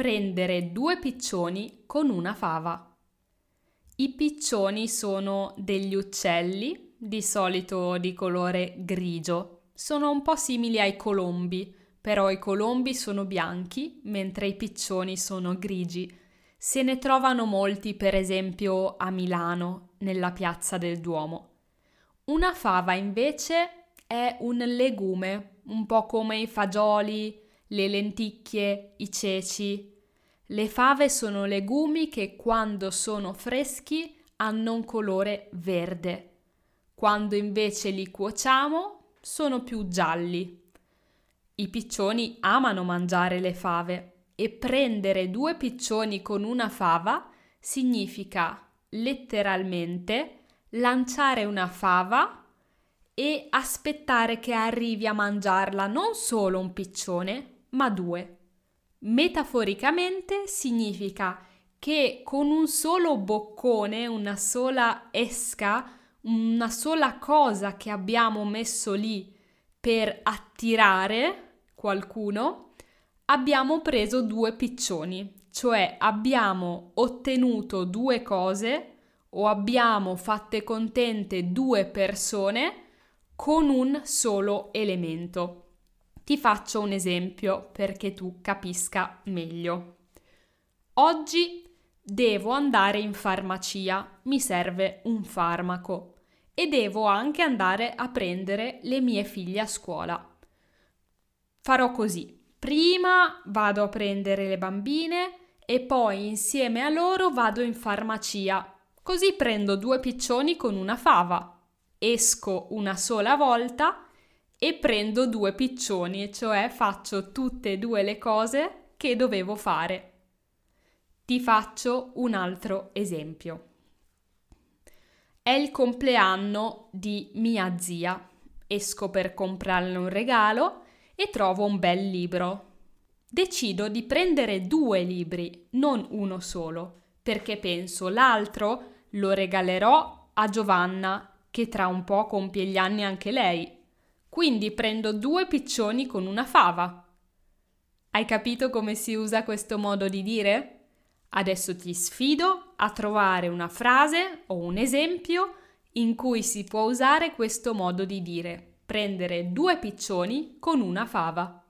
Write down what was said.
prendere due piccioni con una fava. I piccioni sono degli uccelli, di solito di colore grigio. Sono un po' simili ai colombi, però i colombi sono bianchi, mentre i piccioni sono grigi. Se ne trovano molti, per esempio, a Milano, nella piazza del Duomo. Una fava invece è un legume, un po' come i fagioli, le lenticchie, i ceci. Le fave sono legumi che quando sono freschi hanno un colore verde. Quando invece li cuociamo sono più gialli. I piccioni amano mangiare le fave e prendere due piccioni con una fava significa letteralmente lanciare una fava e aspettare che arrivi a mangiarla non solo un piccione, ma due. Metaforicamente significa che con un solo boccone, una sola esca, una sola cosa che abbiamo messo lì per attirare qualcuno, abbiamo preso due piccioni, cioè abbiamo ottenuto due cose o abbiamo fatte contente due persone con un solo elemento. Ti faccio un esempio perché tu capisca meglio. Oggi devo andare in farmacia, mi serve un farmaco e devo anche andare a prendere le mie figlie a scuola. Farò così. Prima vado a prendere le bambine e poi insieme a loro vado in farmacia. Così prendo due piccioni con una fava. Esco una sola volta e prendo due piccioni, cioè faccio tutte e due le cose che dovevo fare. Ti faccio un altro esempio. È il compleanno di mia zia. Esco per comprarle un regalo e trovo un bel libro. Decido di prendere due libri, non uno solo, perché penso l'altro lo regalerò a Giovanna, che tra un po' compie gli anni anche lei quindi prendo due piccioni con una fava. Hai capito come si usa questo modo di dire? Adesso ti sfido a trovare una frase o un esempio in cui si può usare questo modo di dire prendere due piccioni con una fava.